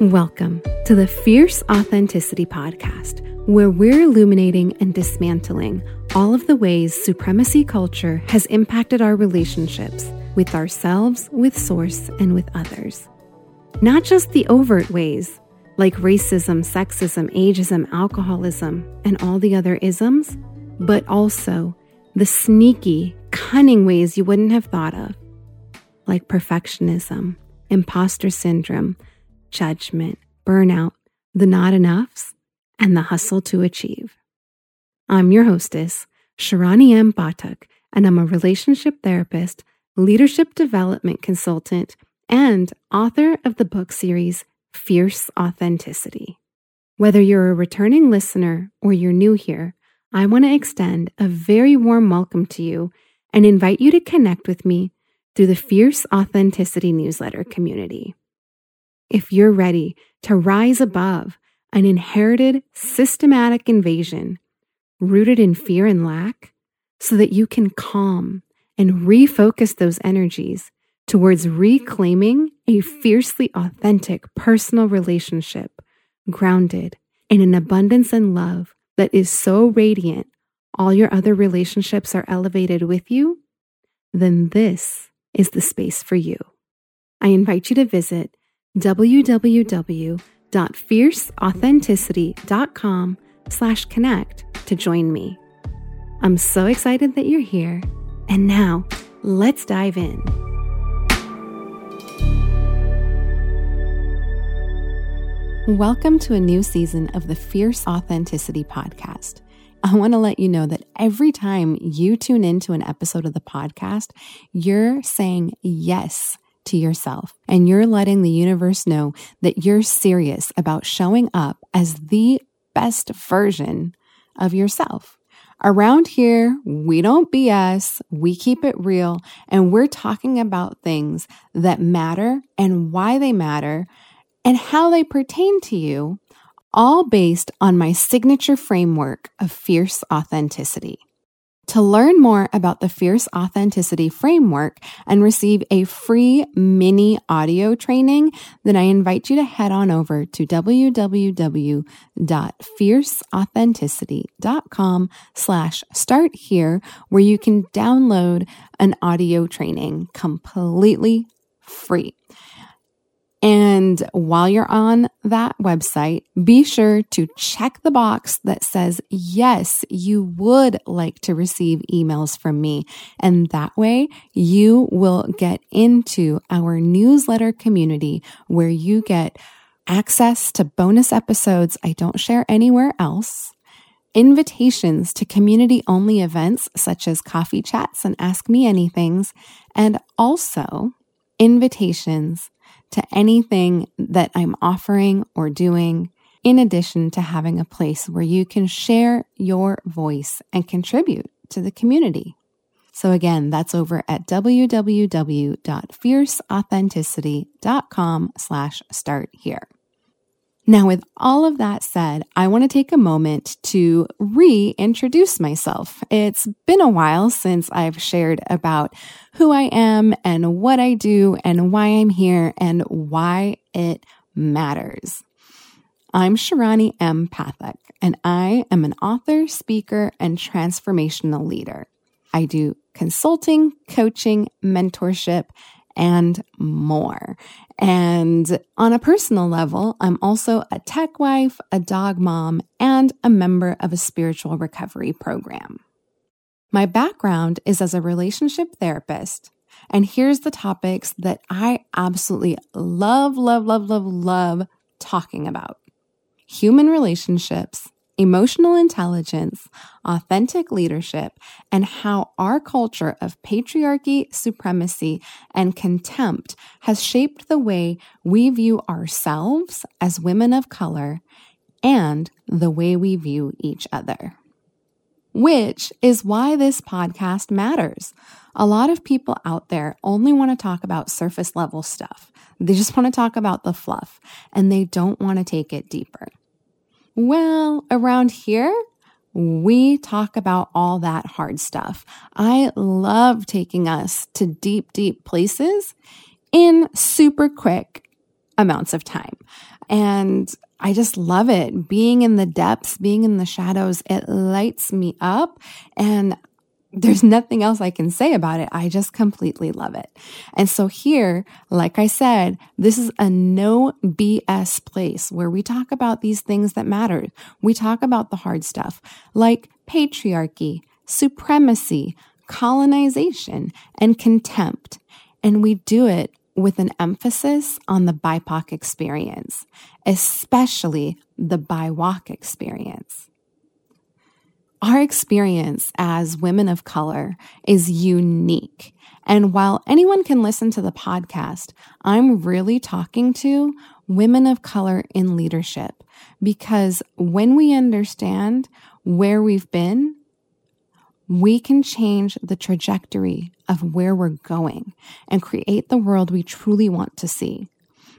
Welcome to the Fierce Authenticity Podcast, where we're illuminating and dismantling all of the ways supremacy culture has impacted our relationships with ourselves, with Source, and with others. Not just the overt ways, like racism, sexism, ageism, alcoholism, and all the other isms, but also the sneaky, cunning ways you wouldn't have thought of, like perfectionism, imposter syndrome judgment, burnout, the not enoughs, and the hustle to achieve. I'm your hostess, Shirani M. Pathak, and I'm a relationship therapist, leadership development consultant, and author of the book series Fierce Authenticity. Whether you're a returning listener or you're new here, I want to extend a very warm welcome to you and invite you to connect with me through the Fierce Authenticity newsletter community if you're ready to rise above an inherited systematic invasion rooted in fear and lack so that you can calm and refocus those energies towards reclaiming a fiercely authentic personal relationship grounded in an abundance and love that is so radiant all your other relationships are elevated with you, then this is the space for you. I invite you to visit www.fierceauthenticity.com slash connect to join me. I'm so excited that you're here. And now let's dive in. Welcome to a new season of the Fierce Authenticity Podcast. I want to let you know that every time you tune into an episode of the podcast, you're saying yes to yourself and you're letting the universe know that you're serious about showing up as the best version of yourself. Around here, we don't BS, we keep it real, and we're talking about things that matter and why they matter and how they pertain to you, all based on my signature framework of fierce authenticity. To learn more about the Fierce Authenticity Framework and receive a free mini audio training, then I invite you to head on over to www.fierceauthenticity.com slash start here, where you can download an audio training completely free. And while you're on that website, be sure to check the box that says, yes, you would like to receive emails from me. And that way you will get into our newsletter community where you get access to bonus episodes I don't share anywhere else, invitations to community only events such as coffee chats and ask me anythings, and also invitations to anything that I'm offering or doing, in addition to having a place where you can share your voice and contribute to the community. So again, that's over at www.fierceauthenticity.com slash start here. Now, with all of that said, I want to take a moment to reintroduce myself. It's been a while since I've shared about who I am and what I do and why I'm here and why it matters. I'm Shirani M. Pathak, and I am an author, speaker, and transformational leader. I do consulting, coaching, mentorship, and more. And on a personal level, I'm also a tech wife, a dog mom, and a member of a spiritual recovery program. My background is as a relationship therapist. And here's the topics that I absolutely love, love, love, love, love talking about human relationships, emotional intelligence, authentic leadership, and how our culture of patriarchy, supremacy, and contempt has shaped the way we view ourselves as women of color and the way we view each other. Which is why this podcast matters. A lot of people out there only want to talk about surface level stuff. They just want to talk about the fluff and they don't want to take it deeper. Well, around here, we talk about all that hard stuff. I love taking us to deep, deep places in super quick, amounts of time. And I just love it. Being in the depths, being in the shadows, it lights me up. And there's nothing else I can say about it. I just completely love it. And so here, like I said, this is a no BS place where we talk about these things that matter. We talk about the hard stuff like patriarchy, supremacy, colonization, and contempt. And we do it with an emphasis on the BIPOC experience, especially the BIWOC experience. Our experience as women of color is unique. And while anyone can listen to the podcast, I'm really talking to women of color in leadership because when we understand where we've been, we can change the trajectory of where we're going and create the world we truly want to see.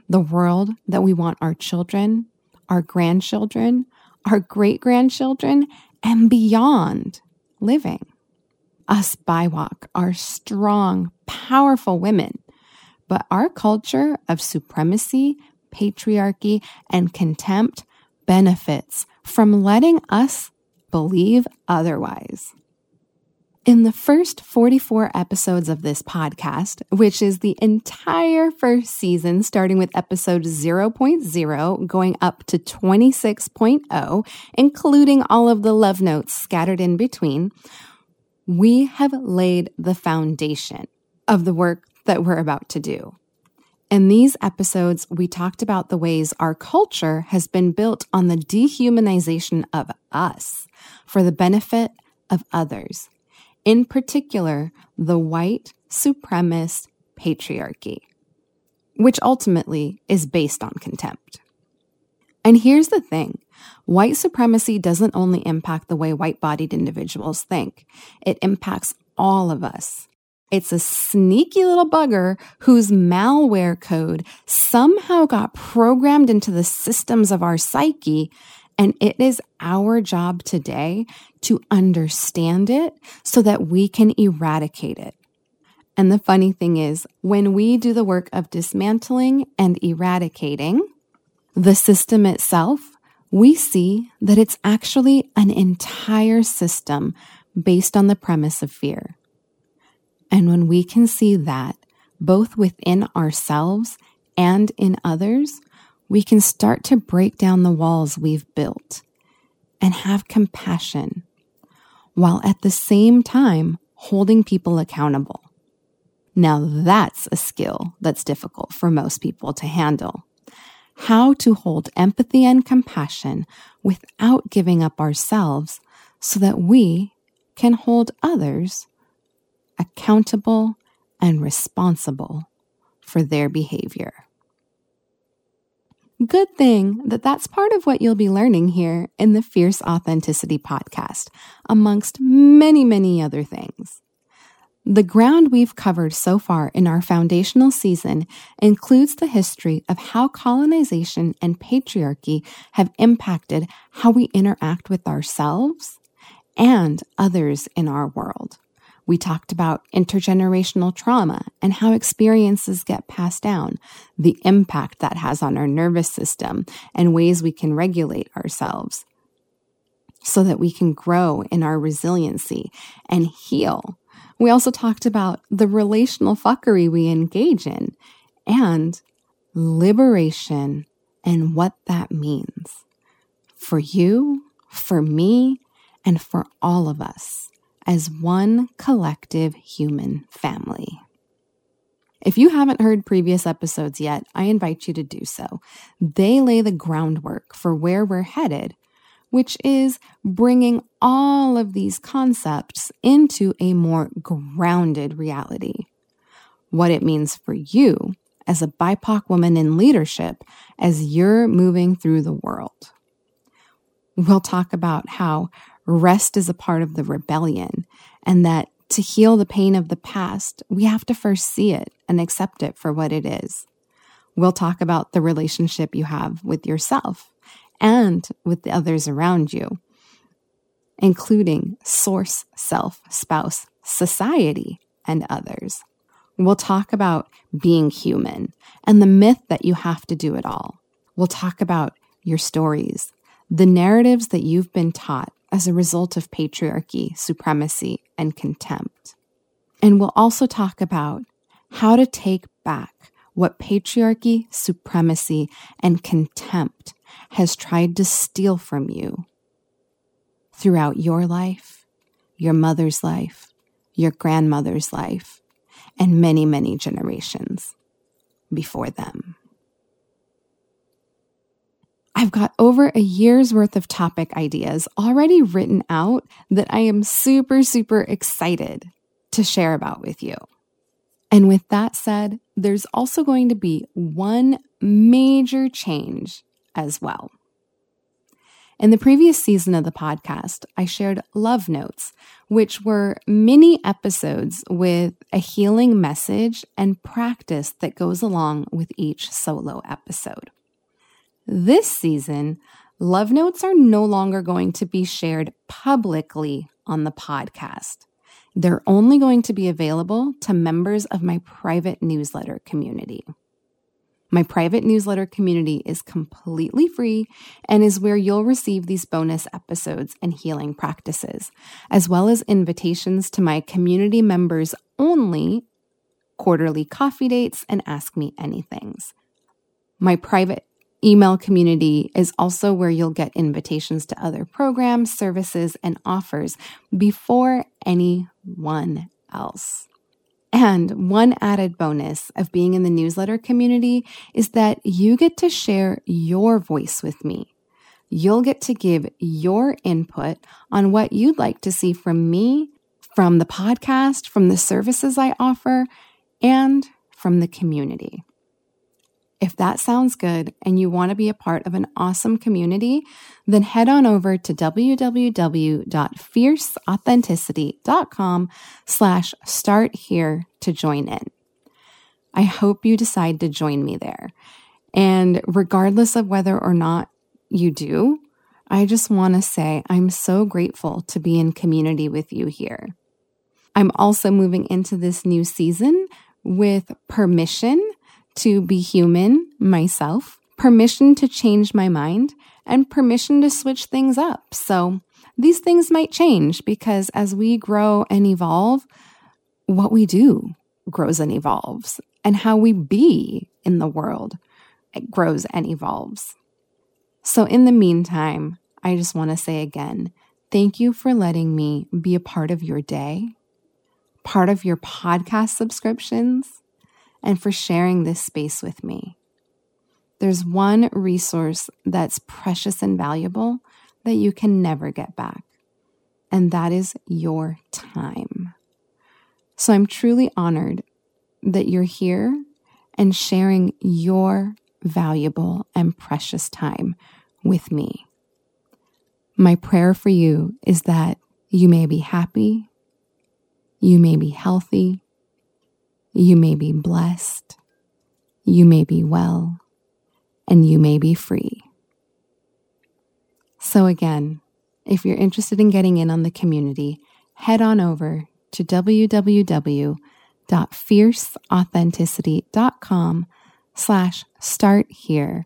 The world that we want our children, our grandchildren, our great grandchildren, and beyond living. Us BIWOC are strong, powerful women, but our culture of supremacy, patriarchy, and contempt benefits from letting us believe otherwise. In the first 44 episodes of this podcast, which is the entire first season, starting with episode 0.0, going up to 26.0, including all of the love notes scattered in between, we have laid the foundation of the work that we're about to do. In these episodes, we talked about the ways our culture has been built on the dehumanization of us for the benefit of others in particular, the white supremacist patriarchy, which ultimately is based on contempt. And here's the thing white supremacy doesn't only impact the way white bodied individuals think, it impacts all of us. It's a sneaky little bugger whose malware code somehow got programmed into the systems of our psyche and it is our job today to understand it so that we can eradicate it. And the funny thing is, when we do the work of dismantling and eradicating the system itself, we see that it's actually an entire system based on the premise of fear. And when we can see that, both within ourselves and in others, we can start to break down the walls we've built and have compassion while at the same time holding people accountable. Now, that's a skill that's difficult for most people to handle. How to hold empathy and compassion without giving up ourselves so that we can hold others accountable and responsible for their behavior. Good thing that that's part of what you'll be learning here in the Fierce Authenticity podcast, amongst many, many other things. The ground we've covered so far in our foundational season includes the history of how colonization and patriarchy have impacted how we interact with ourselves and others in our world. We talked about intergenerational trauma and how experiences get passed down, the impact that has on our nervous system, and ways we can regulate ourselves so that we can grow in our resiliency and heal. We also talked about the relational fuckery we engage in and liberation and what that means for you, for me, and for all of us as one collective human family. If you haven't heard previous episodes yet, I invite you to do so. They lay the groundwork for where we're headed, which is bringing all of these concepts into a more grounded reality. What it means for you as a BIPOC woman in leadership as you're moving through the world. We'll talk about how rest is a part of the rebellion, and that to heal the pain of the past, we have to first see it and accept it for what it is. We'll talk about the relationship you have with yourself and with the others around you, including source, self, spouse, society, and others. We'll talk about being human and the myth that you have to do it all. We'll talk about your stories, the narratives that you've been taught as a result of patriarchy, supremacy, and contempt. And we'll also talk about how to take back what patriarchy, supremacy, and contempt has tried to steal from you throughout your life, your mother's life, your grandmother's life, and many, many generations before them. I've got over a year's worth of topic ideas already written out that I am super, super excited to share about with you. And with that said, there's also going to be one major change as well. In the previous season of the podcast, I shared love notes, which were mini episodes with a healing message and practice that goes along with each solo episode. This season, love notes are no longer going to be shared publicly on the podcast. They're only going to be available to members of my private newsletter community. My private newsletter community is completely free and is where you'll receive these bonus episodes and healing practices, as well as invitations to my community members only quarterly coffee dates and ask me anythings. My private email community is also where you'll get invitations to other programs, services, and offers before anyone else. And one added bonus of being in the newsletter community is that you get to share your voice with me. You'll get to give your input on what you'd like to see from me, from the podcast, from the services I offer, and from the community. If that sounds good and you want to be a part of an awesome community, then head on over to www.fierceauthenticity.com slash start here to join in. I hope you decide to join me there. And regardless of whether or not you do, I just want to say I'm so grateful to be in community with you here. I'm also moving into this new season with permission to be human myself, permission to change my mind, and permission to switch things up. So these things might change because as we grow and evolve, what we do grows and evolves, and how we be in the world it grows and evolves. So, in the meantime, I just want to say again, thank you for letting me be a part of your day, part of your podcast subscriptions, and for sharing this space with me. There's one resource that's precious and valuable that you can never get back, and that is your time. So I'm truly honored that you're here and sharing your valuable and precious time with me. My prayer for you is that you may be happy, you may be healthy, you may be blessed, you may be well, and you may be free. So, again, if you're interested in getting in on the community, head on over to www.fierceauthenticity.com slash start here,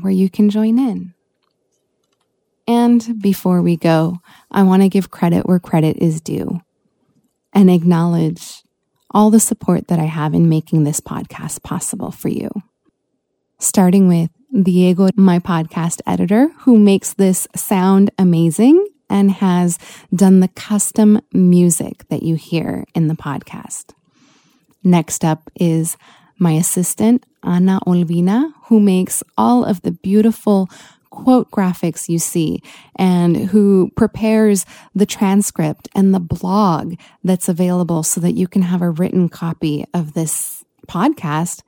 where you can join in. And before we go, I want to give credit where credit is due and acknowledge all the support that I have in making this podcast possible for you. Starting with Diego, my podcast editor, who makes this sound amazing and has done the custom music that you hear in the podcast. Next up is my assistant, Ana Olvina, who makes all of the beautiful quote graphics you see and who prepares the transcript and the blog that's available so that you can have a written copy of this podcast.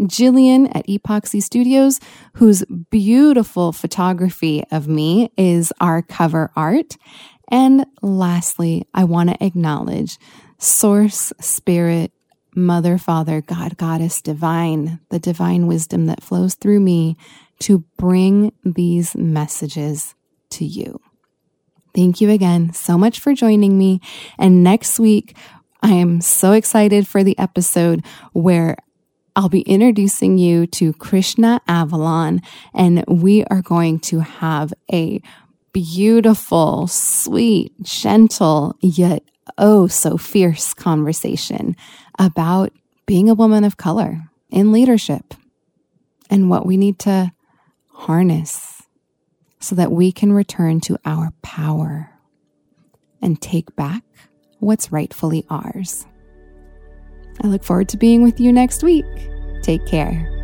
Jillian at Epoxy Studios, whose beautiful photography of me is our cover art. And lastly, I want to acknowledge Source Spirit Mother, Father, God, Goddess, Divine, the divine wisdom that flows through me to bring these messages to you. Thank you again so much for joining me. And next week, I am so excited for the episode where I'll be introducing you to Krishna Avalon, and we are going to have a beautiful, sweet, gentle, yet oh so fierce conversation about being a woman of color in leadership and what we need to harness so that we can return to our power and take back what's rightfully ours. I look forward to being with you next week. Take care.